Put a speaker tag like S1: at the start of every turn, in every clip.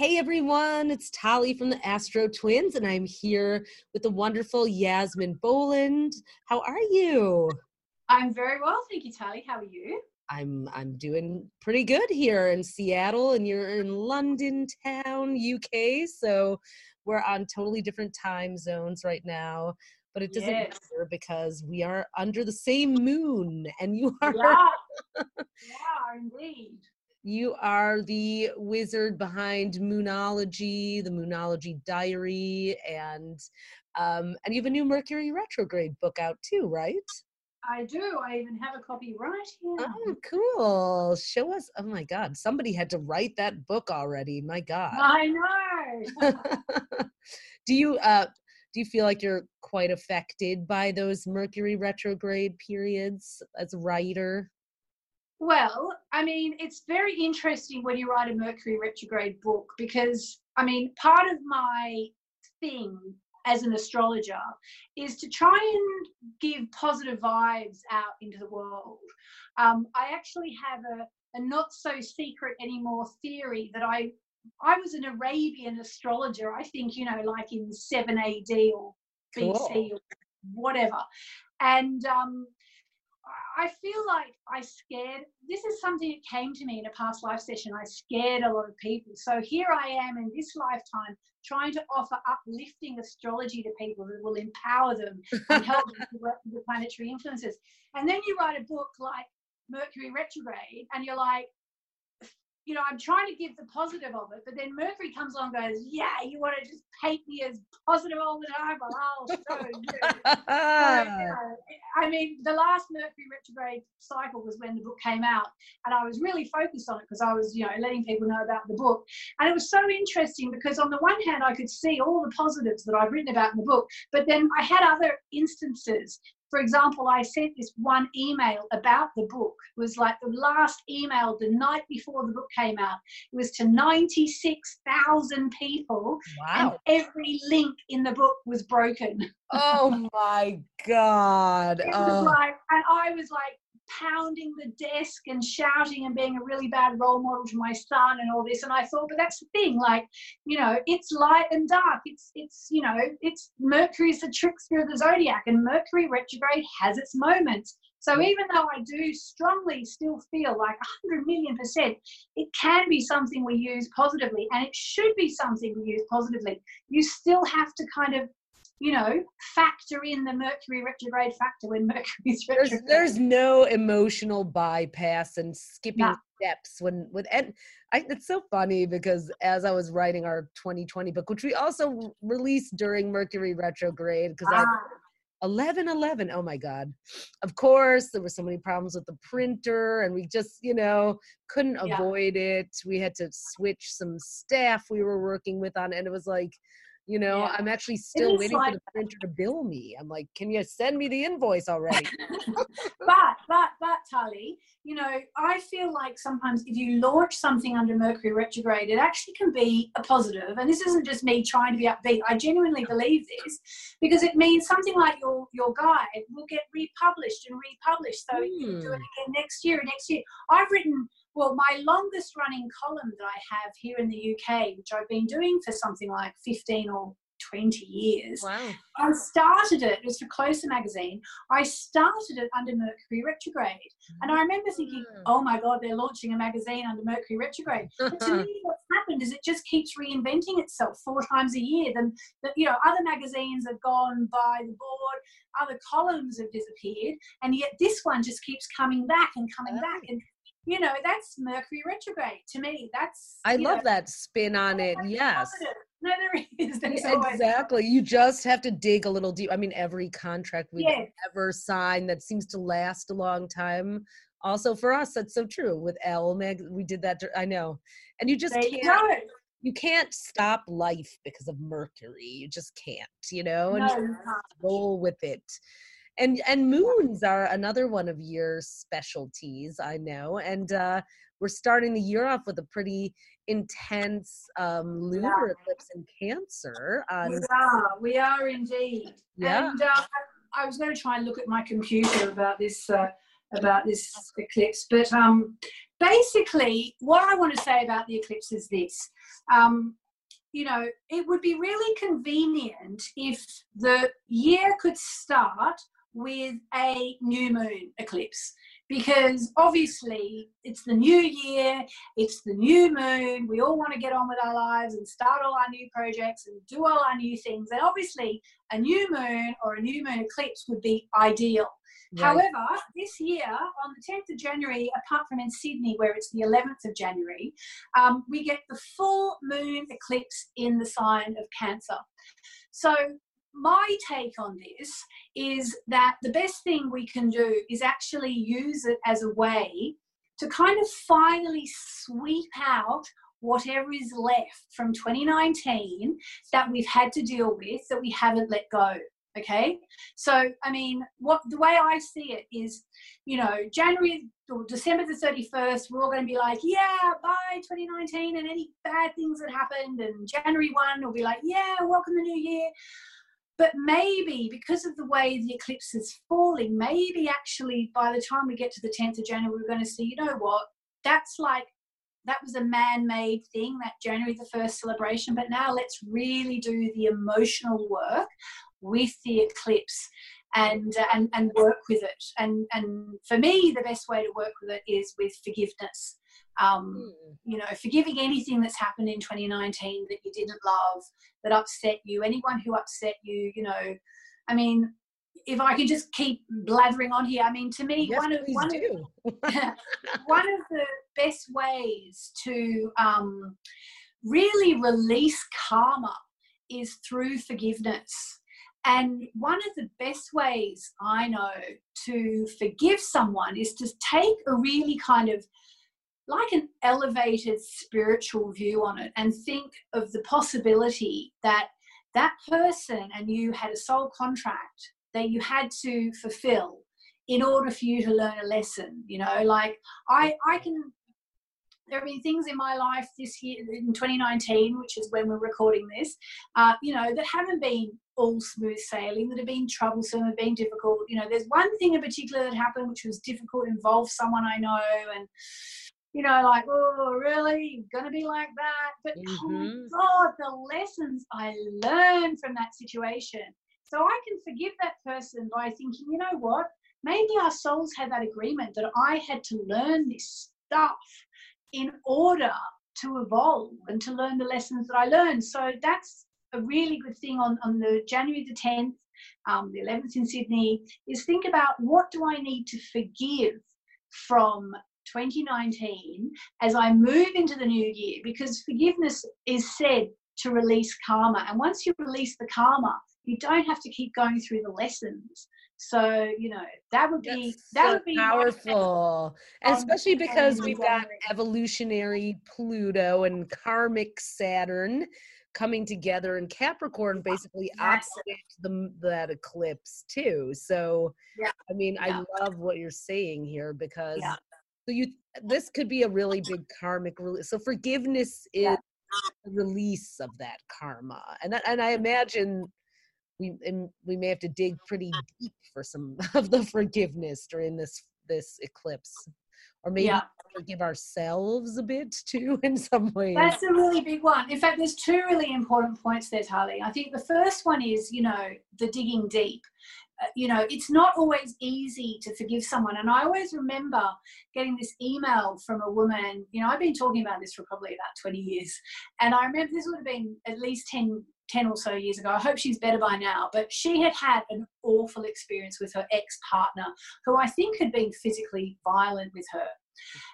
S1: Hey everyone, it's Tali from the Astro Twins, and I'm here with the wonderful Yasmin Boland. How are you?
S2: I'm very well, thank you, Tali. How are you?
S1: I'm I'm doing pretty good here in Seattle, and you're in London town, UK. So we're on totally different time zones right now, but it doesn't
S2: Yes.
S1: matter because we are under the same moon, and you are
S2: Yeah, yeah, indeed.
S1: You are the wizard behind Moonology, the Moonology Diary, and um, and you have a new Mercury retrograde book out too, right?
S2: I do. I even have a copy right here.
S1: Oh, cool! Show us. Oh my God, somebody had to write that book already. My God.
S2: I know.
S1: do you uh do you feel like you're quite affected by those Mercury retrograde periods as a writer?
S2: Well, I mean, it's very interesting when you write a Mercury retrograde book because, I mean, part of my thing as an astrologer is to try and give positive vibes out into the world. Um, I actually have a, a not so secret anymore theory that I I was an Arabian astrologer. I think you know, like in seven AD or BC
S1: Cool.
S2: or whatever, and um, I feel like I scared. This is something that came to me in a past life session. I scared a lot of people. So here I am in this lifetime trying to offer uplifting astrology to people that will empower them and help them to work with the planetary influences. And then you write a book like Mercury retrograde, and you're like, you know, I'm trying to give the positive of it, but then Mercury comes along and goes, Yeah, you want to just paint me as positive all the time? Well, I'll show you. So, you know, I mean, the last Mercury retrograde cycle was when the book came out, and I was really focused on it because I was, you know, letting people know about the book. And it was so interesting because, on the one hand, I could see all the positives that I've written about in the book, but then I had other instances. For example, I sent this one email about the book. It was like the last email the night before the book came out. It was to 96,000 people, and every link in the book was broken.
S1: Oh my God.
S2: It was
S1: Oh.
S2: like, and I was like pounding the desk and shouting and being a really bad role model to my son and all this. And I thought, but that's the thing, like, you know, it's light and dark. It's, it's, you know, it's Mercury's the trickster of the zodiac, and Mercury retrograde has its moments. So even though I do strongly still feel like 100 million percent, it can be something we use positively, and it should be something we use positively. You still have to kind of you know, factor in the Mercury retrograde factor when Mercury's retrograde.
S1: there's no emotional bypass and skipping
S2: No.
S1: steps when with and I, it's so funny because as I was writing our 2020 book, which we also released during Mercury retrograde, because I
S2: Ah,
S1: 11 11 oh my god of course there were so many problems with the printer and we just you know couldn't
S2: Yeah.
S1: avoid it we had to switch some staff we were working with on and it was like you know
S2: Yeah.
S1: i'm actually still waiting
S2: like
S1: for the printer to bill me i'm like can you send me the invoice already
S2: but but but Tali, you know, I feel like sometimes if you launch something under Mercury retrograde, it actually can be a positive. And this isn't just me trying to be upbeat. I genuinely believe this because it means something like your your guide will get republished and republished. So you can do it
S1: Hmm.
S2: again next year and next year. I've written well, my longest running column that I have here in the UK, which I've been doing for something like 15 or 20 years,
S1: wow
S2: I started it, it was for Closer magazine. I started it under Mercury retrograde. And I remember thinking,
S1: Mm.
S2: oh my God, they're launching a magazine under Mercury retrograde. But to me, what's happened is it just keeps reinventing itself four times a year. Then, the, you know, other magazines have gone by the board, other columns have disappeared, and yet this one just keeps coming back and coming
S1: Oh.
S2: back. And, you know, that's Mercury retrograde to me. That's,
S1: i love
S2: know,
S1: that spin on it yes
S2: positive. No, there is. There's
S1: Yeah,
S2: always-
S1: exactly you just have to dig a little deep i mean every contract we've
S2: Yes.
S1: ever signed that seems to last a long time also for us that's so true with l meg we did that i know and you just
S2: There you
S1: can't you can't stop life because of mercury you just can't you know and
S2: No,
S1: you
S2: you can't.
S1: roll with it and and moons are another one of your specialties i know and uh we're starting the year off with a pretty intense um lunar eclipse in cancer on
S2: We are. We are indeed.
S1: Yeah.
S2: And uh, I was going to try and look at my computer about this uh, about this eclipse, but um, basically, what I want to say about the eclipse is this. Um, you know, it would be really convenient if the year could start with a new moon eclipse because obviously it's the new year, it's the new moon. We all want to get on with our lives and start all our new projects and do all our new things. And obviously, a new moon or a new moon eclipse would be ideal. Right. However, this year on the 10th of January, apart from in Sydney where it's the 11th of January, um, we get the full moon eclipse in the sign of Cancer. So my take on this is that the best thing we can do is actually use it as a way to kind of finally sweep out whatever is left from 2019 that we've had to deal with that we haven't let go okay? So i mean what the way i see it is you know january or december the 31st we're all going to be like yeah bye 2019 and any bad things that happened and january 1 will be like yeah welcome the new year but maybe because of the way the eclipse is falling, maybe actually by the time we get to the 10th of January, we're going to see, you know what, that's like, that was a man made thing, that January the 1st celebration. But now let's really do the emotional work with the eclipse and uh, and and work with it and and for me the best way to work with it is with forgiveness um, mm. you know, forgiving anything that's happened in 2019 that you didn't love, that upset you, anyone who upset you, you know, I mean, if I can just keep blathering on here, I mean, to me,
S1: yes,
S2: one of one of, one of the best ways to um, really release karma is through forgiveness. And one of the best ways I know to forgive someone is to take a really kind of like an elevated spiritual view on it and think of the possibility that that person and you had a soul contract that you had to fulfill in order for you to learn a lesson you know? Like i i can there have been things in my life this year in 2019 which is when we're recording this uh, you know that haven't been all smooth sailing that have been troublesome have been difficult. You know there's one thing in particular that happened which was difficult involved someone i know and you know, like, oh, really? You're going to be like that? But oh mm-hmm. oh God, the lessons I learned from that situation. So I can forgive that person by thinking, you know what? Maybe our souls had that agreement that I had to learn this stuff in order to evolve and to learn the lessons that I learned. So that's a really good thing on, on the January the 10th, um, the 11th in Sydney, is think about what do I need to forgive from 2019 as I move into the new year because forgiveness is said to release karma. And once you release the karma, you don't have to keep going through the lessons. So, you know, that would be
S1: That's
S2: that
S1: so
S2: would be
S1: powerful. And especially because we've got evolutionary Pluto and karmic Saturn coming together in Capricorn basically yes. opposite the that eclipse too. So yeah. I mean, yeah. I love what you're saying here because yeah. So you this could be a really big karmic release. So forgiveness is yeah. the release of that karma. And that, and I imagine we and we may have to dig pretty deep for some of the forgiveness during this this eclipse. Or maybe yeah. forgive ourselves a bit too in some ways.
S2: That's a really big one. In fact, there's two really important points there, Tali. I think the first one is, you know, the digging deep. Uh, you know, it's not always easy to forgive someone. And I always remember getting this email from a woman, you know, I've been talking about this for probably about 20 years. And I remember this would have been at least 10, 10 or so years ago. I hope she's better by now. But she had had an awful experience with her ex partner, who I think had been physically violent with her.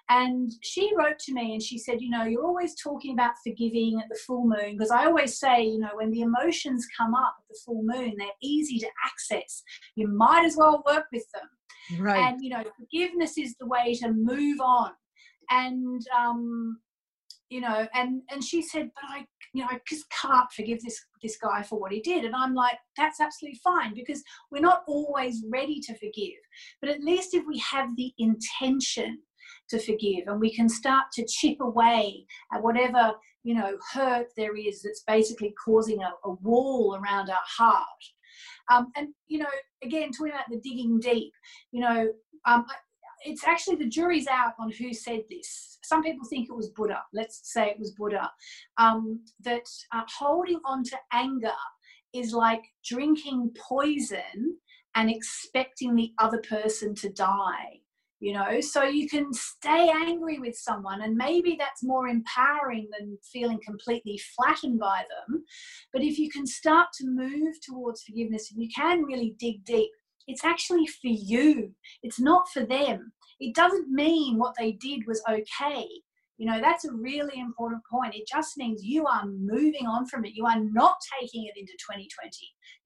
S2: And she wrote to me and she said, You know, you're always talking about forgiving at the full moon. Because I always say, you know, when the emotions come up at the full moon, they're easy to access. You might as well work with them. Right. And, you know, forgiveness is the way to move on. And, um, you know, and and she said, but I, you know, I just can't forgive this this guy for what he did. And I'm like, that's absolutely fine because we're not always ready to forgive. But at least if we have the intention to forgive and we can start to chip away at whatever you know hurt there is that's basically causing a, a wall around our heart um, and you know again talking about the digging deep you know um, it's actually the jury's out on who said this. Some people think it was Buddha. Let's say it was Buddha. Um, that uh, holding on to anger is like drinking poison and expecting the other person to die you know so you can stay angry with someone and maybe that's more empowering than feeling completely flattened by them but if you can start to move towards forgiveness you can really dig deep it's actually for you it's not for them it doesn't mean what they did was okay. You know that's a really important point. It just means you are moving on from it. You are not taking it into 2020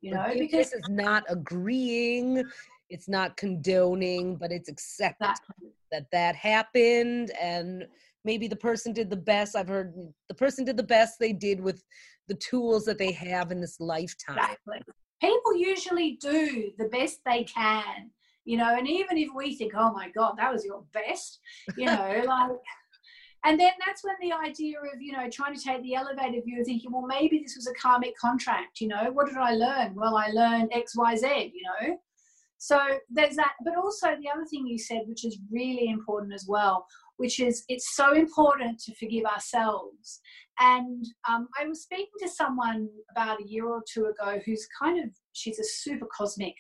S2: you know
S1: because this is not agreeing it's not condoning but it's accepting exactly. that that happened and maybe the person did the best i've heard the person did the best they did with the tools that they have in this lifetime.
S2: Exactly. People usually do the best they can you know and even if we think oh my god that was your best you know like and then that's when the idea of you know trying to take the elevated view of thinking well maybe this was a karmic contract you know what did i learn? Well i learned xyz you know? So there's that but also the other thing you said which is really important as well which is it's so important to forgive ourselves. And um, i was speaking to someone about a year or two ago who's kind of she's a super cosmic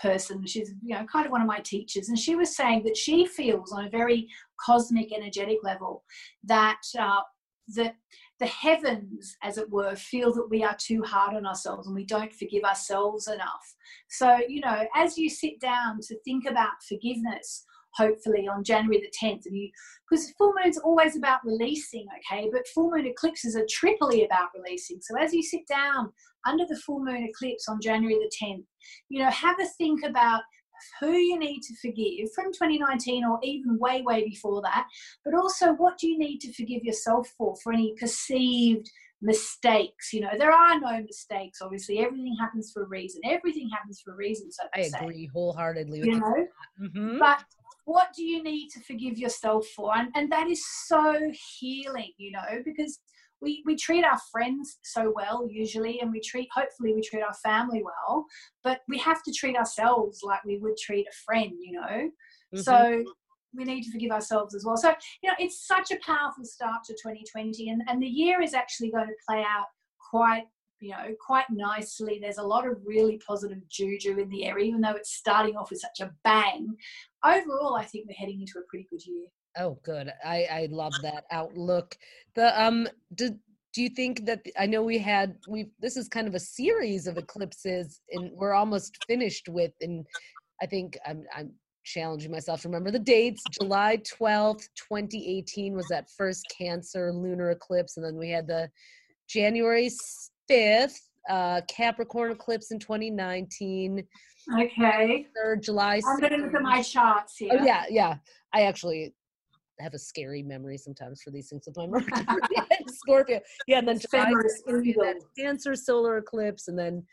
S2: person. She's you know kind of one of my teachers. And she was saying that she feels on a very cosmic energetic level that uh, that the heavens as it were feel that we are too hard on ourselves and we don't forgive ourselves enough. So you know as you sit down to think about forgiveness hopefully on January the 10th. And you, because full moon's always about releasing, okay? But full moon eclipses are triply about releasing. So as you sit down under the full moon eclipse on January the 10th, you know, have a think about who you need to forgive from 2019 or even way, way before that. But also, what do you need to forgive yourself for, for any perceived mistakes. You know, there are no mistakes. Obviously, everything happens for a reason. Everything happens for a reason. So
S1: I agree wholeheartedly.
S2: you know, mm-hmm. but what do you need to forgive yourself for? And and that is so healing. You know, because we we treat our friends so well usually, and we treat hopefully we treat our family well, but we have to treat ourselves like we would treat a friend. You know, mm-hmm. so we need to forgive ourselves as well. So, you know, it's such a powerful start to 2020, and, and the year is actually going to play out quite, you know, quite nicely. There's a lot of really positive juju in the air, even though it's starting off with such a bang. Overall, I think we're heading into a pretty good year.
S1: Oh, good. I, I love that outlook. The um, do, do you think that I know we had we this is kind of a series of eclipses, and we're almost finished with. And I think I'm I'm challenging myself to remember the dates. July 12th, 2018 was that first Cancer lunar eclipse. And then we had the January 5th uh, Capricorn eclipse in 2019.
S2: Okay.
S1: Third July.
S2: I'm going to look at my charts here.
S1: Oh, yeah, yeah. I actually have a scary memory sometimes for these things with my Mercury Scorpio. Yeah, and then July Cancer solar eclipse, and then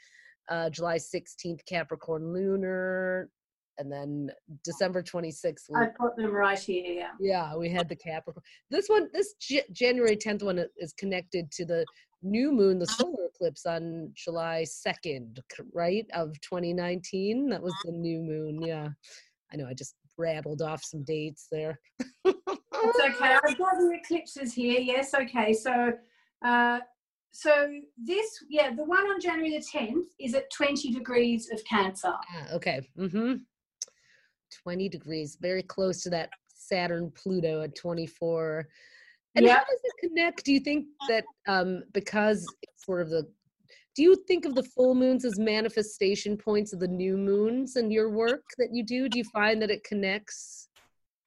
S1: uh, July 16th Capricorn lunar, and then December 26th.
S2: I put them right here. Yeah.
S1: Yeah, we had the Capricorn. This one, this J- January 10th one is connected to the new moon, the solar eclipse on July 2nd, right, of 2019. That was the new moon. Yeah. I know I just rattled off some dates there.
S2: It's okay. I've got the eclipses here. Yes. Okay. So, uh, so this, yeah, the one on January the 10th is at 20 degrees of Cancer.
S1: Ah, okay. Mm-hmm. 20 degrees, very close to that Saturn Pluto at 24. And how does it connect? Do you think that um, because it's sort of the do you think of the full moons as manifestation points of the new moons in your work that you do? Do you find that it connects?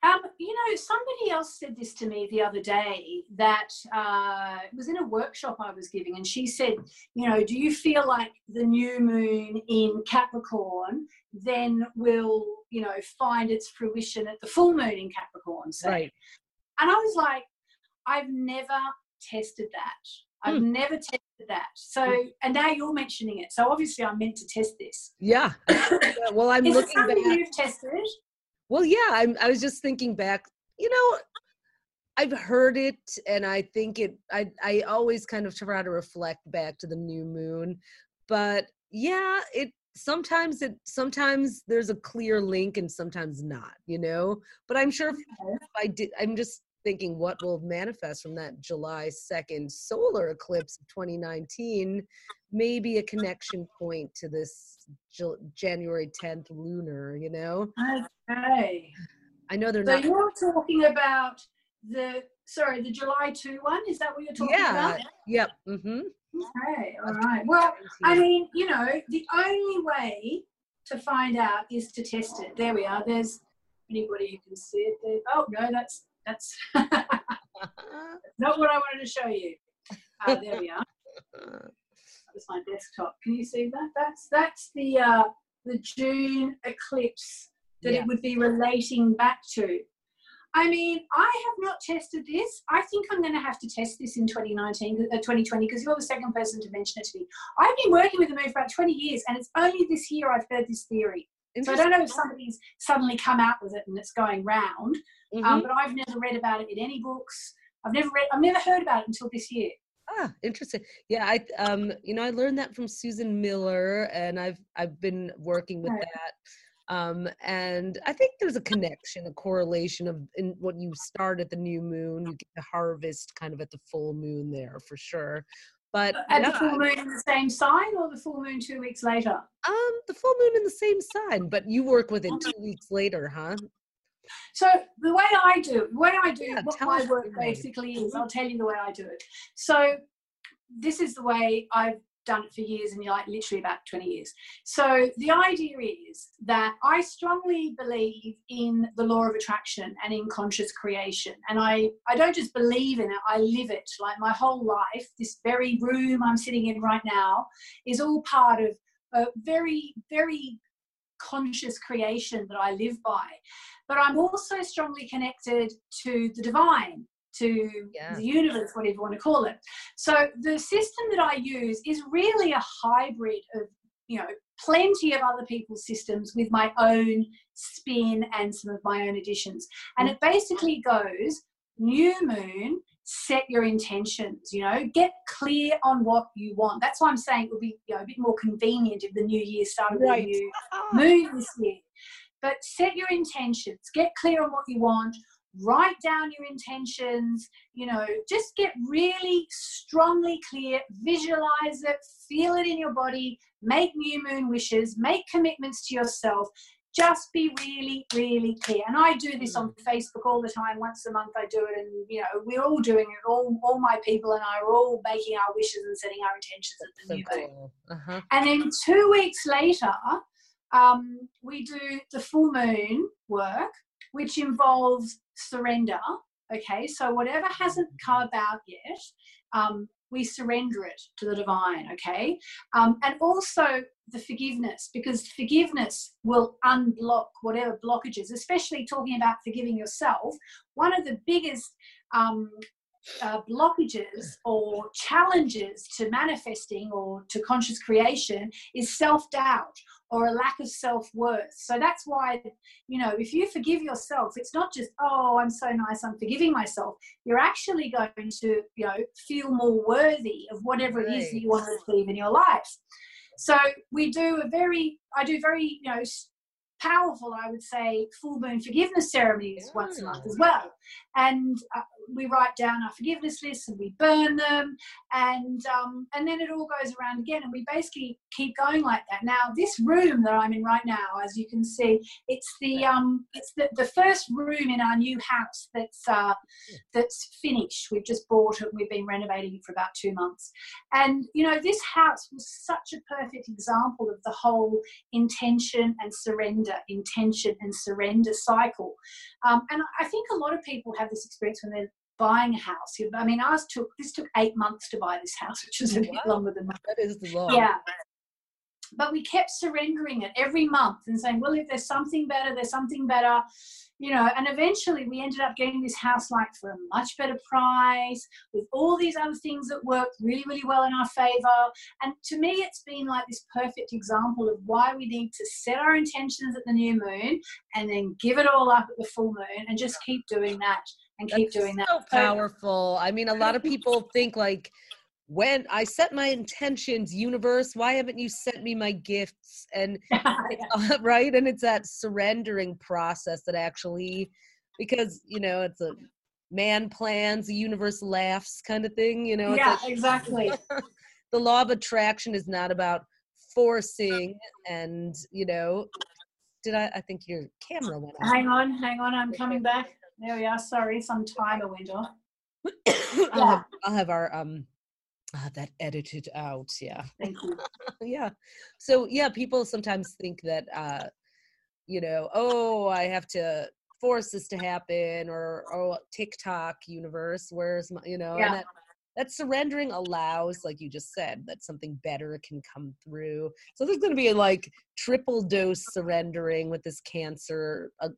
S2: Um, you know, somebody else said this to me the other day that uh, it was in a workshop I was giving, and she said, you know, do you feel like the new moon in Capricorn then will, you know, find its fruition at the full moon in Capricorn? Say? Right. And I was like, I've never tested that. I've hmm. never tested that. So, hmm. and now you're mentioning it. So obviously, I'm meant to test this.
S1: Yeah. well, I'm
S2: Is
S1: looking
S2: it something back. you've tested?
S1: Well, yeah, I'm, I was just thinking back, you know, I've heard it and I think it, I, I always kind of try to reflect back to the new moon. But yeah, it, sometimes it sometimes there's a clear link and sometimes not you know but i'm sure if, if i did i'm just thinking what will manifest from that july 2nd solar eclipse of 2019 maybe a connection point to this january 10th lunar you know
S2: okay
S1: i know they're
S2: so
S1: not
S2: you're talking about the sorry the july 2 one is that what you're talking
S1: yeah
S2: about
S1: yep mm-hmm
S2: Okay, all right. Well, I mean, you know, the only way to find out is to test it. There we are. There's anybody who can see it. There. Oh no, that's that's not what I wanted to show you. Uh, there we are. That was my desktop. Can you see that? That's that's the uh, the June eclipse that yeah. it would be relating back to. I mean, I have not tested this. I think I'm going to have to test this in 2019, uh, 2020, because you're the second person to mention it to me. I've been working with the moon for about 20 years, and it's only this year I've heard this theory. So I don't know if somebody's suddenly come out with it and it's going round, um, mm-hmm. um, but I've never read about it in any books. I've never read. I've never heard about it until this year.
S1: Ah, interesting. Yeah, I um, you know, I learned that from Susan Miller, and I've I've been working with right. that um, and I think there's a connection, a correlation of in what you start at the new moon, you get the harvest kind of at the full moon there for sure. But
S2: at yeah, the full moon in the same sign, or the full moon two weeks later?
S1: Um, the full moon in the same sign, but you work with it two weeks later, huh?
S2: So the way I do, the way I do yeah, what my work basically is, I'll tell you the way I do it. So this is the way I've done it for years and you're like literally about 20 years. So the idea is that I strongly believe in the law of attraction and in conscious creation. And I, I don't just believe in it, I live it. Like my whole life, this very room I'm sitting in right now is all part of a very, very conscious creation that I live by. But I'm also strongly connected to the divine to yeah. the universe, whatever you want to call it. So the system that I use is really a hybrid of, you know, plenty of other people's systems with my own spin and some of my own additions. And it basically goes new moon, set your intentions, you know, get clear on what you want. That's why I'm saying it would be you know, a bit more convenient if the new year started with right. a new moon this year. But set your intentions, get clear on what you want, write down your intentions, you know, just get really strongly clear, visualize it, feel it in your body, make new moon wishes, make commitments to yourself. Just be really, really clear. And I do this on Facebook all the time. Once a month, I do it, and you know, we're all doing it. All, all my people and I are all making our wishes and setting our intentions at the so new moon. Uh-huh. And then two weeks later, um, we do the full moon work, which involves surrender. Okay, so whatever hasn't come about yet, um, we surrender it to the divine. Okay, um, and also the forgiveness, because forgiveness will unblock whatever blockages, especially talking about forgiving yourself. One of the biggest um, uh, blockages or challenges to manifesting or to conscious creation is self doubt or a lack of self worth. So that's why, you know, if you forgive yourself, it's not just, oh, I'm so nice, I'm forgiving myself. You're actually going to, you know, feel more worthy of whatever right. it is that you want to achieve in your life. So we do a very, I do very, you know, powerful, I would say, full moon forgiveness ceremonies once a month as well. And uh, we write down our forgiveness lists and we burn them and um, and then it all goes around again and we basically keep going like that. Now this room that i'm in right now as you can see it's the um it's the, the first room in our new house that's uh that's finished. We've just bought it we've been renovating it for about two months. And you know this house was such a perfect example of the whole intention and surrender intention and surrender cycle. Um, and i think a lot of people have this experience when they're buying a house. I mean, ours took this took eight months to buy this house, which is a wow. bit longer than that.
S1: That is the long.
S2: Yeah. But we kept surrendering it every month and saying, well, if there's something better, there's something better, you know. And eventually we ended up getting this house like for a much better price with all these other things that worked really, really well in our favor. And to me, it's been like this perfect example of why we need to set our intentions at the new moon and then give it all up at the full moon and just keep doing that and keep That's doing that.
S1: So powerful. I mean, a lot of people think like when I set my intentions, universe, why haven't you sent me my gifts? And uh, right, and it's that surrendering process that actually, because you know, it's a man plans, the universe laughs kind of thing. You know,
S2: yeah, like, exactly.
S1: the law of attraction is not about forcing and you know did i i think your camera went
S2: off. hang on hang on i'm coming back there we are. Sorry some timer went off.
S1: I'll, have, I'll have our um I'll have that edited out yeah.
S2: Thank you.
S1: Yeah. So yeah people sometimes think that uh you know oh i have to force this to happen or oh tiktok universe where's my you know
S2: yeah.
S1: that that surrendering allows like you just said that something better can come through. So there's going to be a like triple dose surrendering with this cancer uh,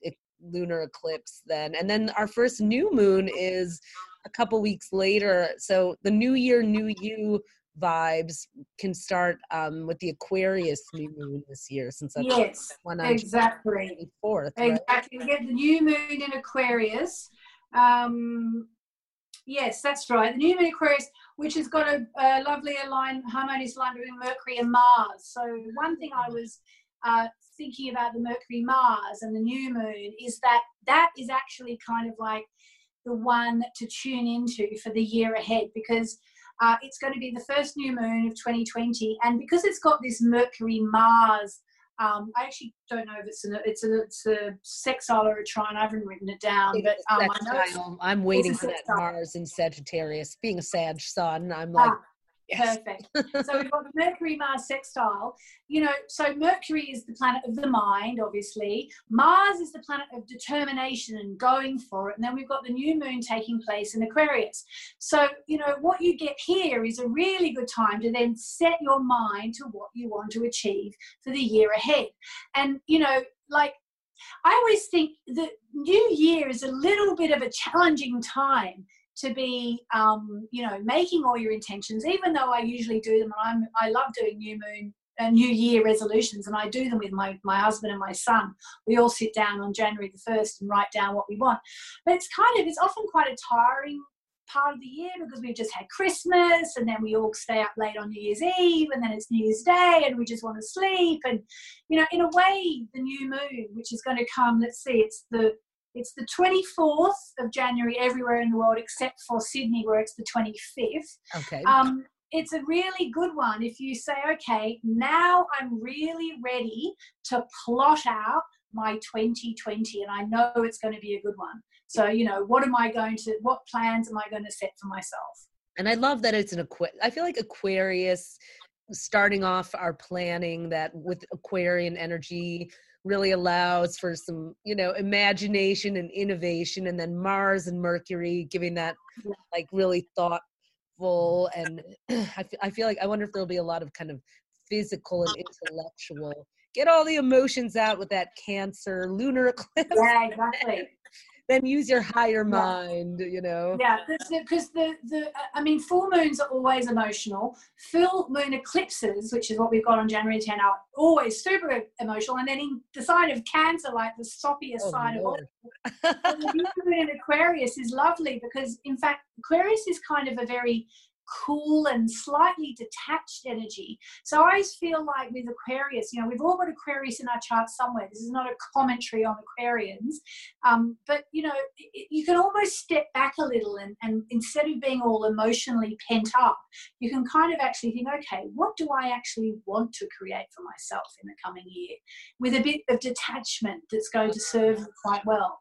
S1: lunar eclipse then and then our first new moon is a couple weeks later so the new year new you vibes can start um, with the Aquarius new moon this year, since that's
S2: yes, one exactly.
S1: Fourth,
S2: right? exactly. We get the new moon in Aquarius. Um, Yes, that's right. The new moon Aquarius, which has got a, a lovely align, harmonious alignment between Mercury and Mars. So one thing I was uh, thinking about the Mercury Mars and the new moon is that that is actually kind of like the one to tune into for the year ahead because uh, it's going to be the first new moon of 2020 and because it's got this Mercury Mars um, I actually don't know if it's a it's a it's a sextile or a trine. I haven't written it down, but um, I
S1: know I'm waiting for that Mars in Sagittarius. Being a Sag sun, I'm like, ah,
S2: Perfect. so we've got the Mercury Mars sextile. You know, so Mercury is the planet of the mind, obviously. Mars is the planet of determination and going for it. And then we've got the new moon taking place in Aquarius. So, you know, what you get here is a really good time to then set your mind to what you want to achieve for the year ahead. And, you know, like I always think the new year is a little bit of a challenging time to be um, you know making all your intentions even though i usually do them i'm i love doing new moon uh, new year resolutions and i do them with my, my husband and my son. We all sit down on january the 1st and write down what we want. But it's kind of it's often quite a tiring part of the year because we've just had christmas and then we all stay up late on new year's eve and then it's new year's day and we just want to sleep and you know in a way the new moon which is going to come let's see it's the it's the 24th of January everywhere in the world except for Sydney, where it's the 25th.
S1: Okay.
S2: Um, it's a really good one if you say, okay, now I'm really ready to plot out my 2020 and I know it's going to be a good one. So, you know, what am I going to, what plans am I going to set for myself?
S1: And I love that it's an Aquarius. I feel like Aquarius starting off our planning that with Aquarian energy really allows for some you know imagination and innovation and then mars and mercury giving that like really thoughtful and I, feel, I feel like i wonder if there'll be a lot of kind of physical and intellectual get all the emotions out with that cancer lunar eclipse.
S2: Yeah exactly
S1: then use your higher mind you know?
S2: Yeah because the, the, the i mean full moons are always emotional. Full moon eclipses which is what we've got on january 10 are always super emotional. And then in the sign of cancer like the soppiest oh, sign Lord. of all. The moon in aquarius is lovely because in fact aquarius is kind of a very cool and slightly detached energy. So I always feel like with Aquarius, you know, we've all got Aquarius in our chart somewhere. This is not a commentary on Aquarians, um, but you know, you can almost step back a little and, and instead of being all emotionally pent up, you can kind of actually think, okay, what do I actually want to create for myself in the coming year with a bit of detachment that's going to serve quite well.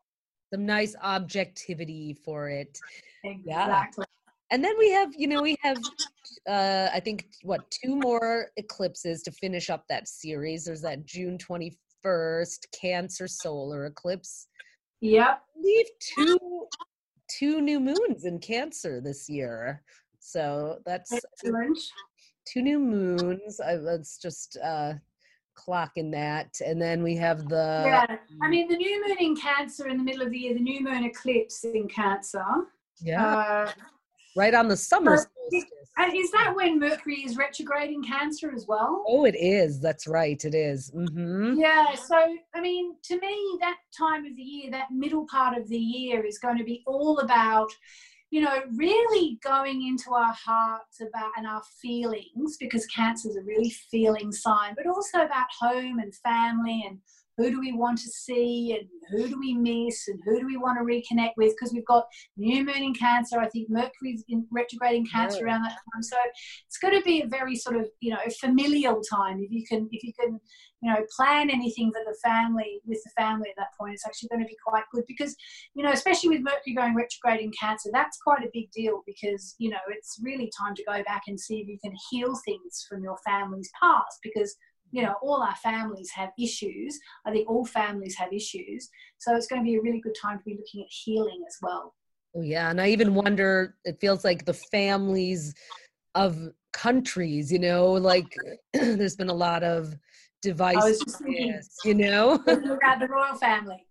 S1: Some nice objectivity for it.
S2: Exactly.
S1: Yeah and then we have you know we have uh i think what two more eclipses to finish up that series. There's that june 21st cancer solar eclipse.
S2: Yep.
S1: Leave two two new moons in cancer this year. So that's
S2: Excellent.
S1: two new moons. I, let's just uh clock in that. And then we have the
S2: yeah i mean the new moon in cancer in the middle of the year the new moon eclipse in cancer.
S1: Yeah. Uh, right on the summer solstice.
S2: And is that when Mercury is retrograding Cancer as well?
S1: Oh, it is. That's right. It is. Mm-hmm.
S2: Yeah. So, I mean, to me, that time of the year, that middle part of the year, is going to be all about you know, really going into our hearts about and our feelings because cancer is a really feeling sign, but also about home and family and who do we want to see and who do we miss and who do we want to reconnect with? Because we've got new moon in cancer i think mercury's in retrograding cancer around that time. So it's going to be a very sort of you know familial time if you can if you can you know plan anything for the family with the family at that point. It's actually going to be quite good because you know especially with mercury going retrograde in cancer that's quite a big deal because you know it's really time to go back and see if you can heal things from your family's past because you know, all our families have issues. I think all families have issues. So it's going to be a really good time to be looking at healing as well.
S1: Oh, yeah. And I even wonder, it feels like the families of countries, you know, like there's been a lot of divisiveness, you know?
S2: about the royal family.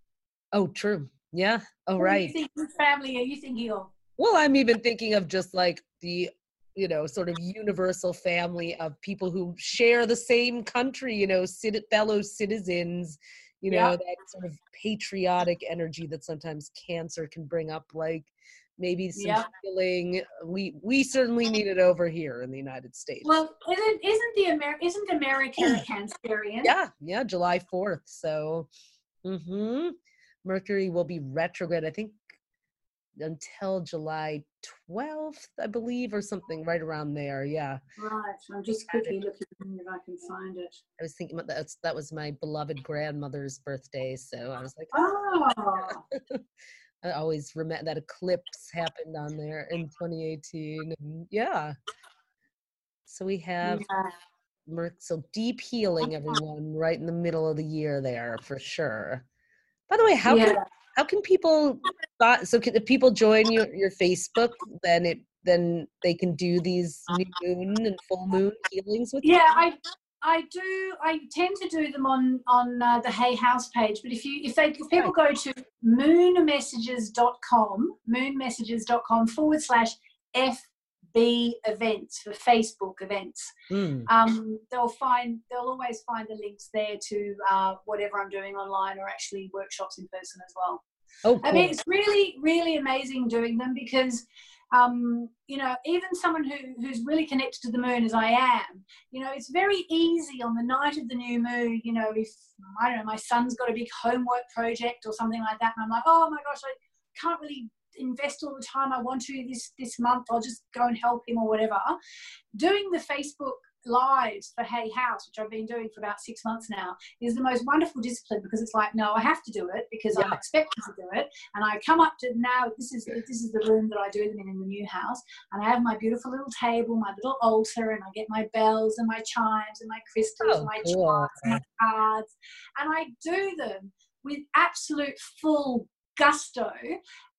S1: Oh, true. Yeah. Oh, right.
S2: Think, family are you thinking of?
S1: Well, I'm even thinking of just like the you know sort of universal family of people who share the same country you know fellow citizens you know yeah. that sort of patriotic energy that sometimes cancer can bring up like maybe some yeah. feeling we we certainly need it over here in the united states
S2: well isn't isn't the Amer- isn't america cancerian
S1: yeah yeah july 4th so mm-hmm mercury will be retrograde i think until July 12th, I believe, or something right around there. Yeah.
S2: Right. I'm just quickly looking if I can find it.
S1: I was thinking about that. That was my beloved grandmother's birthday. So I was like,
S2: oh.
S1: I always remember that eclipse happened on there in 2018. And yeah. So we have. Yeah. So deep healing, ah. everyone, right in the middle of the year there for sure. By the way, how yeah. can how can people so can, if people join your, your facebook then it then they can do these new moon and full moon healings with
S2: yeah you? i I do. I tend to do them on on uh, the Hay House page. But if you if they if people go to moonmessages.com, moonmessages.com forward slash FB events for Facebook events, mm. um, they'll find they'll always find the links there to uh, whatever I'm doing online or actually workshops in person as well.
S1: Oh, cool.
S2: I mean, it's really, really amazing doing them because, um, you know, even someone who, who's really connected to the moon as I am, you know, it's very easy on the night of the new moon, you know, if, I don't know, my son's got a big homework project or something like that, and I'm like, oh my gosh, I can't really invest all the time I want to this this month. I'll just go and help him or whatever. Doing the Facebook lives for Hay House, which I've been doing for about six months now, is the most wonderful discipline because it's like, no, I have to do it because yeah. I'm expected to do it. And I come up to now, this is this is the room that I do them in in the new house. And I have my beautiful little table, my little altar, and I get my bells and my chimes and my crystals oh, and my cool. charts and my cards. And I do them with absolute full gusto.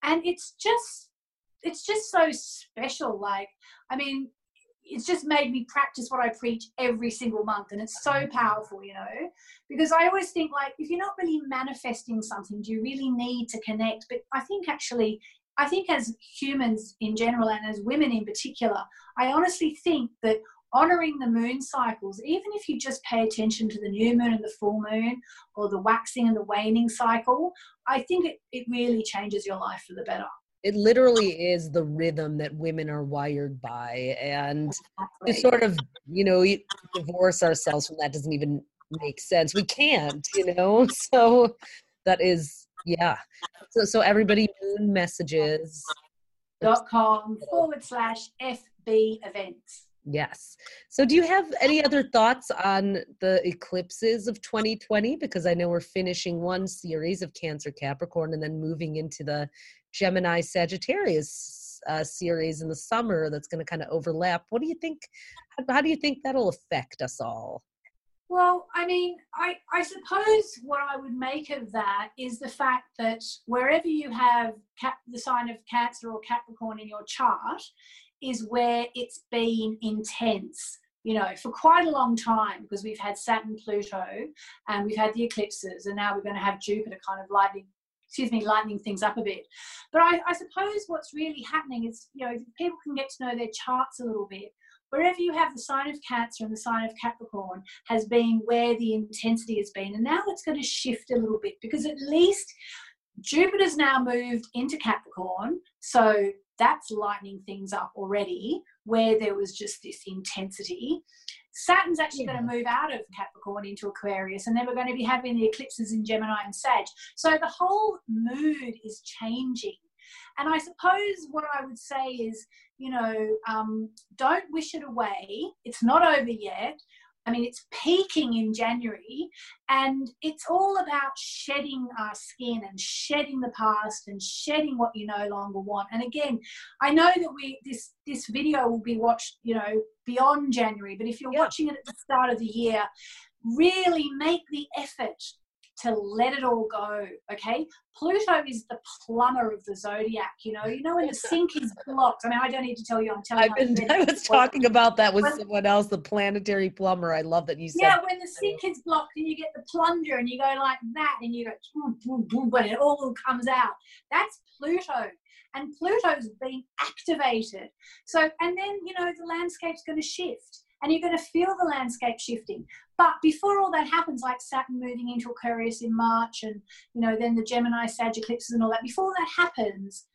S2: And it's just it's just so special. Like, I mean, it's just made me practice what I preach every single month. And it's so mm-hmm. powerful, you know, because I always think like, if you're not really manifesting something, do you really need to connect? But I think actually, I think as humans in general and as women in particular, I honestly think that honoring the moon cycles, even if you just pay attention to the new moon and the full moon or the waxing and the waning cycle, I think it, it really changes your life for the better.
S1: It literally is the rhythm that women are wired by and to sort of you know divorce ourselves from that doesn't even make sense. We can't you know? So that is yeah. So so everybody moon messages.
S2: Dot com forward slash fb events
S1: Yes. So, do you have any other thoughts on the eclipses of 2020? Because I know we're finishing one series of Cancer Capricorn and then moving into the Gemini Sagittarius uh, series in the summer that's going to kind of overlap. What do you think? How, how do you think that'll affect us all?
S2: Well, I mean, I, I suppose what I would make of that is the fact that wherever you have cap, the sign of Cancer or Capricorn in your chart is where it's been intense you know, for quite a long time because we've had Saturn, Pluto, and we've had the eclipses, and now we're going to have Jupiter kind of lightning excuse me, lightening things up a bit. But I, I suppose what's really happening is, you know, people can get to know their charts a little bit. Wherever you have the sign of Cancer and the sign of Capricorn has been where the intensity has been. And now it's going to shift a little bit because at least Jupiter's now moved into Capricorn. So that's lightening things up already where there was just this intensity. Saturn's actually yeah. going to move out of Capricorn into Aquarius, and then we're going to be having the eclipses in Gemini and Sag. So the whole mood is changing. And I suppose what I would say is, you know, um, don't wish it away. It's not over yet. I mean, it's peaking in January, and it's all about shedding our skin and shedding the past and shedding what you no longer want. And again, I know that we this this video will be watched, you know, beyond January. But if you're yeah. watching it at the start of the year, really make the effort to let it all go. Okay. Pluto is the plumber of the zodiac. You know, you know when the sink is blocked. I mean, I don't need to tell you. I'm telling
S1: I've you. Been, I was talking about that with when, someone else. The planetary plumber. I love that you said.
S2: Yeah, when the sink is blocked and you get the plunger and you go like that and you go boom, boom, boom, when it all comes out. That's Pluto. And Pluto's being activated. So, and then you know the landscape's going to shift and you're going to feel the landscape shifting. But before all that happens, like Saturn moving into Aquarius in March and, you know, then the Gemini Sag eclipses and all that, before that happens,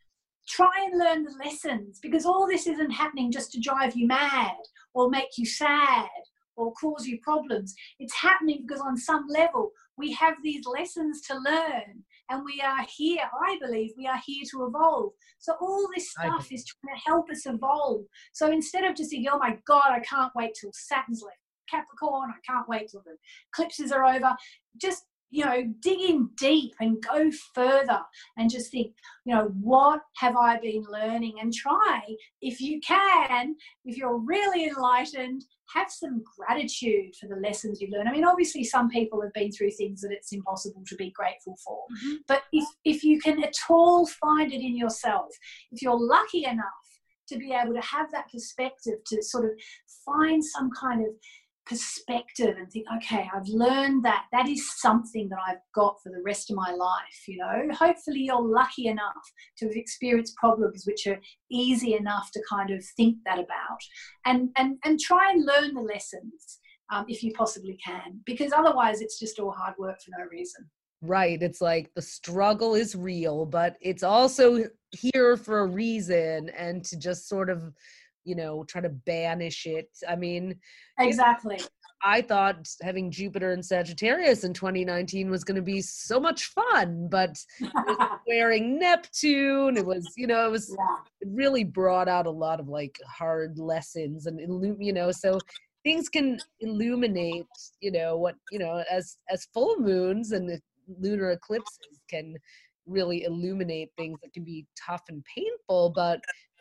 S2: try and learn the lessons because all this isn't happening just to drive you mad or make you sad or cause you problems. It's happening because on some level we have these lessons to learn and we are here, I believe, we are here to evolve. So all this stuff is trying to help us evolve. So instead of just thinking, oh my God, I can't wait till Saturn's left Capricorn, I can't wait till the eclipses are over, just you know, dig in deep and go further and just think, you know, what have I been learning? And try, if you can, if you're really enlightened, have some gratitude for the lessons you've learned. I mean, obviously, some people have been through things that it's impossible to be grateful for. Mm-hmm. But if, if you can at all find it in yourself, if you're lucky enough to be able to have that perspective to sort of find some kind of perspective and think, okay, I've learned that. That is something that I've got for the rest of my life. You know, hopefully you're lucky enough to have experienced problems which are easy enough to kind of think that about, and and and try and learn the lessons um, if you possibly can, because otherwise it's just all hard work for no reason.
S1: Right. It's like the struggle is real, but it's also here for a reason, and to just sort of you know try to banish it. I mean
S2: exactly.
S1: I thought having jupiter and sagittarius in 2019 was going to be so much fun but squaring neptune. It was you know it was yeah. it really brought out a lot of like hard lessons and you know so things can illuminate you know what you know as as full moons and the lunar eclipses can really illuminate things that can be tough and painful but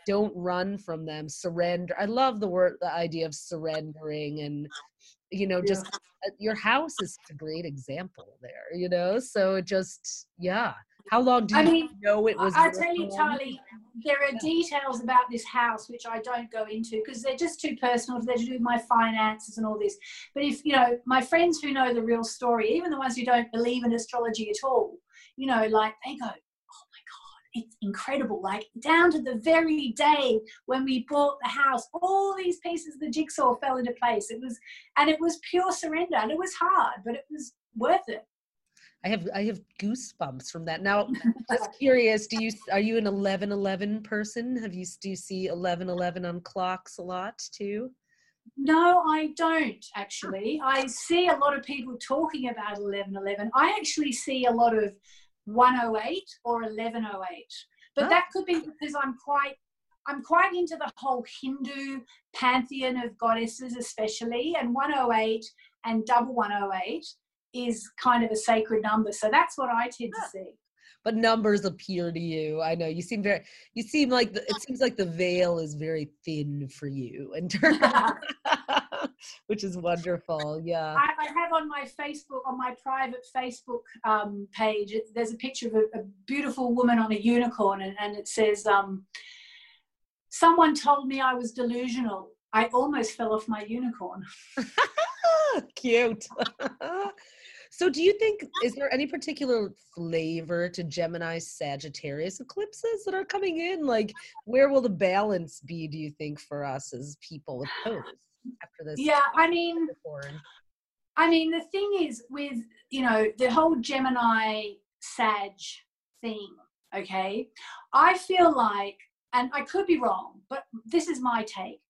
S1: don't run from them surrender i love the word the idea of surrendering and you know just yeah. Uh, your house is a great example there you know so it just yeah how long do you I mean, know it was
S2: i tell you charlie there are yeah. details about this house which i don't go into because they're just too personal they're to do with my finances and all this but if you know my friends who know the real story even the ones who don't believe in astrology at all you know like they go it's incredible. Like down to the very day when we bought the house, all these pieces of the jigsaw fell into place. It was, and it was pure surrender, and it was hard, but it was worth it.
S1: I have I have goosebumps from that. Now, just curious, do you are you an eleven eleven person? Have you do you see eleven eleven on clocks a lot too?
S2: No, I don't actually. I see a lot of people talking about eleven eleven. I actually see a lot of 108 or 1108. But oh. that could be because I'm quite I'm quite into the whole Hindu pantheon of goddesses, especially, and 108 and double 108 is kind of a sacred number. So that's what I tend to see.
S1: But numbers appear to you. I know you seem very. You seem like the, it seems like the veil is very thin for you in terms. which is wonderful. Yeah.
S2: I, I, have on my Facebook, on my private Facebook um, page, it, there's a picture of a, a, beautiful woman on a unicorn, and, and it says, um, Someone told me I was delusional. I almost fell off my unicorn.
S1: Cute. so, do you think, is there any particular flavor to Gemini Sagittarius eclipses that are coming in? Like, where will the balance be, do you think, for us as people with those? After this
S2: yeah i mean i mean the thing is with you know the whole gemini sag thing okay i feel like and I could be wrong, but this is my take.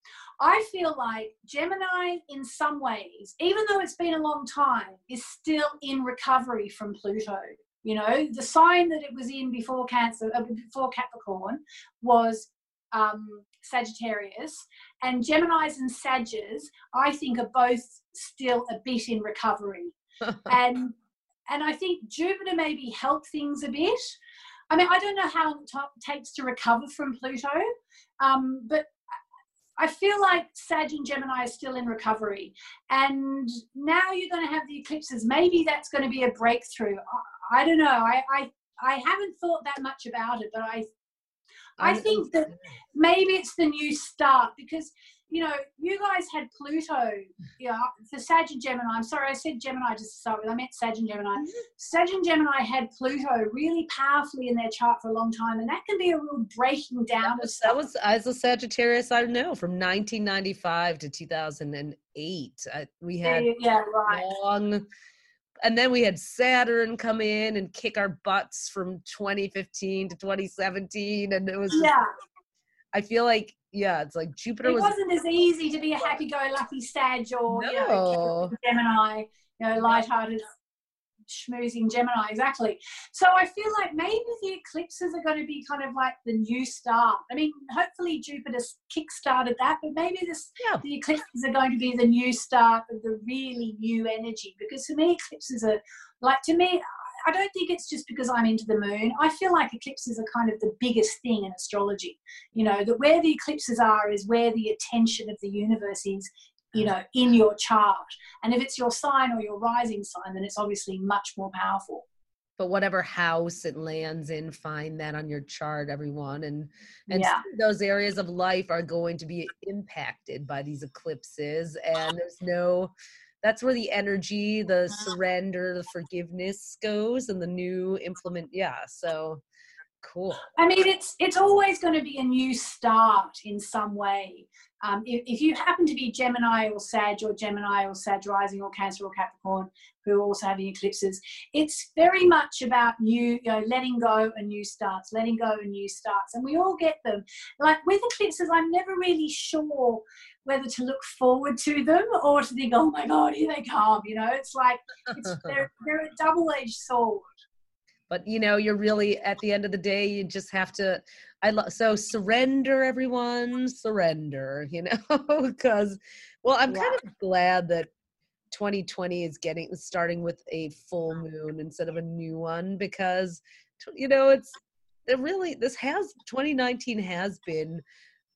S2: I feel like Gemini, in some ways, even though it's been a long time, is still in recovery from Pluto. You know, the sign that it was in before Cancer, uh, before Capricorn, was um, Sagittarius, and Gemini's and Sages, I think, are both still a bit in recovery. and and I think Jupiter maybe helped things a bit. I mean, I don't know how long it takes to recover from Pluto, um, but I feel like Sag and Gemini are still in recovery. And now you're going to have the eclipses. Maybe that's going to be a breakthrough. I, I don't know. I, I, I haven't thought that much about it, but I, I think that maybe it's the new start because you know, you guys had Pluto, yeah, the Sag and Gemini. I'm sorry, I said Gemini just to start with. I meant Sag and Gemini. Mm-hmm. Sag and Gemini had Pluto really powerfully in their chart for a long time, and that can be a real breaking down.
S1: That was, that was as a Sagittarius, I don't know, from 1995 to 2008. I, we had
S2: yeah, yeah, right.
S1: long and then we had Saturn come in and kick our butts from 2015 to 2017, and it was
S2: just, yeah.
S1: I feel like yeah, it's like Jupiter
S2: it
S1: was.
S2: wasn't as easy to be a happy-go-lucky Sag or no. you know Gemini, you know, light-hearted schmoozing Gemini, exactly. So I feel like maybe the eclipses are going to be kind of like the new start. I mean, hopefully Jupiter kick-started that, but maybe this yeah. the eclipses are going to be the new start of the really new energy. Because to me, eclipses are like to me, I don't think it's just because I'm into the moon. I feel like eclipses are kind of the biggest thing in astrology. You know, that where the eclipses are is where the attention of the universe is, you know, in your chart. And if it's your sign or your rising sign, then it's obviously much more powerful.
S1: But whatever house it lands in, find that on your chart, everyone. And and
S2: yeah.
S1: those areas of life are going to be impacted by these eclipses. And there's no that's where the energy the uh-huh. surrender the forgiveness goes and the new implement yeah so cool
S2: i mean it's it's always going to be a new start in some way um, if, if, you happen to be gemini or sag or gemini or sag rising or cancer or capricorn who are also having eclipses it's very much about new you know letting go and new starts letting go and new starts and we all get them like with eclipses i'm never really sure whether to look forward to them or to think, oh my God, here they come. You know, it's like it's, they're, they're a double edged sword.
S1: But you know, you're really at the end of the day, you just have to. I love so surrender, everyone, surrender. You know, because well, I'm yeah. kind of glad that 2020 is getting starting with a full moon instead of a new one because you know it's it really this has 2019 has been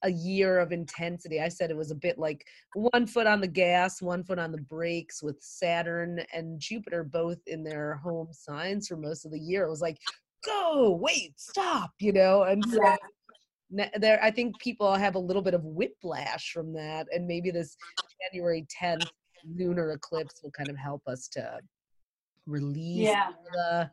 S1: a year of intensity. I said it was a bit like one foot on the gas, one foot on the brakes with Saturn and Jupiter both in their home signs for most of the year. It was like, go, wait, stop, you know? And so there, I think people have a little bit of whiplash from that. And maybe this January 10th lunar eclipse will kind of help us to release
S2: yeah.
S1: the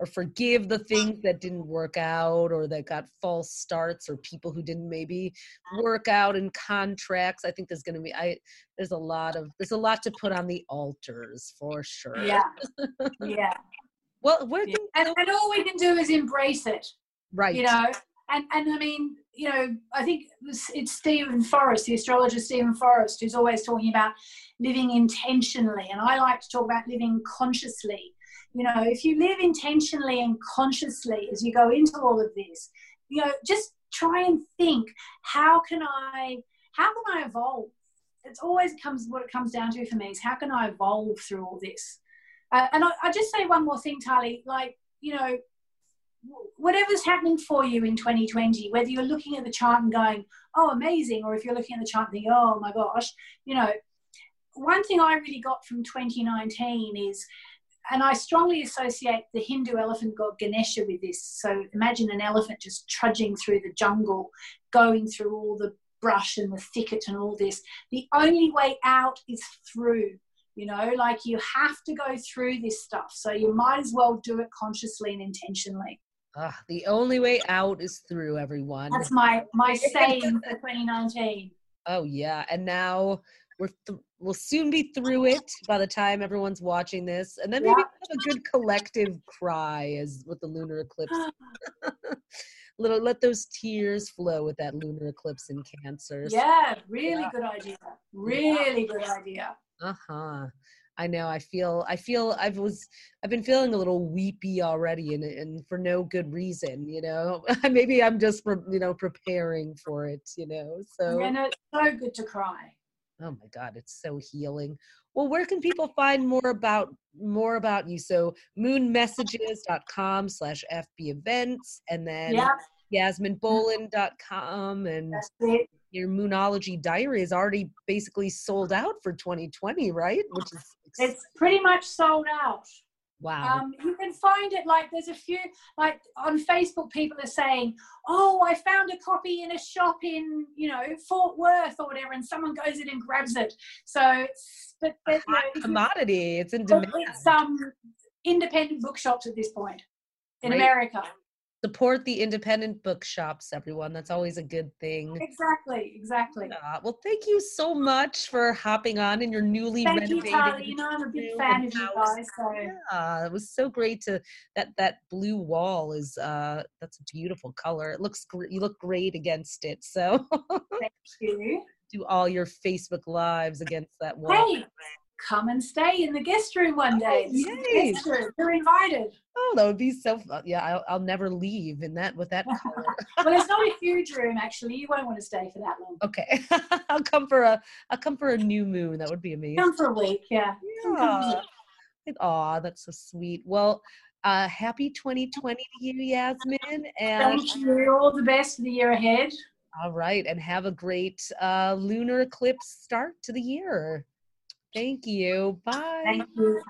S1: or forgive the things that didn't work out or that got false starts or people who didn't maybe mm-hmm. work out in contracts. I think there's going to be i there's a lot of there's a lot to put on the altars for sure.
S2: Yeah. Yeah.
S1: Well we're
S2: yeah. and, and all we can do is embrace it
S1: right.
S2: you know and and i mean you know i think it's Steven Forrest the astrologer Steven Forrest who's always talking about living intentionally. And i like to talk about living consciously. You know if you live intentionally and consciously as you go into all of this you know just try and think how can i how can i evolve? It's always comes what it comes down to for me is how can i evolve through all this? Uh, and I, I just say one more thing tali like you know whatever's happening for you in 2020 whether you're looking at the chart and going oh amazing or if you're looking at the chart and thinking oh my gosh you know one thing i really got from 2019 is and I strongly associate the Hindu elephant god Ganesha with this. So imagine an elephant just trudging through the jungle, going through all the brush and the thicket and all this. The only way out is through, you know, like you have to go through this stuff. So you might as well do it consciously and intentionally.
S1: Ah, the only way out is through, everyone.
S2: That's my my saying for 2019.
S1: Oh yeah, and now we're th- we'll soon be through it by the time everyone's watching this, and then maybe yeah. have a good collective cry as with the lunar eclipse. little let those tears flow with that lunar eclipse in Cancer.
S2: Yeah, really yeah. good idea. Really good idea.
S1: Uh huh. I know. I feel. I feel. I was. I've been feeling a little weepy already, and and for no good reason. You know. Maybe I'm just you know preparing for it. You know. So.
S2: No, it's so good to cry.
S1: Oh my God, it's so healing. Well, where can people find more about more about you? So moonmessages.com slash FB events and then yeah. yasminboland.com and your Moonology diary is already basically sold out for 2020, right? Which is
S2: it's pretty much sold out.
S1: Wow.
S2: Um, you can find it like there's a few like on Facebook. People are saying, "Oh, I found a copy in a shop in you know Fort Worth or whatever," and someone goes in and grabs it. So, it's, but, but
S1: you know, commodity. It's in demand.
S2: It's um independent bookshops at this point in right. America
S1: support the independent bookshops everyone that's always a good thing
S2: exactly exactly
S1: yeah. well thank you so much for hopping on in your newly
S2: thank
S1: renovated
S2: you, Tali. you know i'm a big fan of you guys so.
S1: yeah it was so great to that that blue wall is uh that's a beautiful color it looks great you look great against it so
S2: thank you
S1: do all your facebook lives against that wall
S2: hey come and stay in the guest room one day. Oh, guest room. You're invited.
S1: Oh, that would be so fun. Yeah, I'll, I'll never leave in that with that
S2: well, it's not a huge room actually. You won't want to stay for that long.
S1: Okay, I'll come for a I'll come for a new moon. That would be amazing.
S2: Come for a week, yeah.
S1: Yeah. Aw, that's so sweet. Well, uh, happy 2020 to you, Yasmin.
S2: And thank you. All the best for the year ahead.
S1: All right, and have a great uh, lunar eclipse start to the year. Thank you. Bye.
S2: Thank you.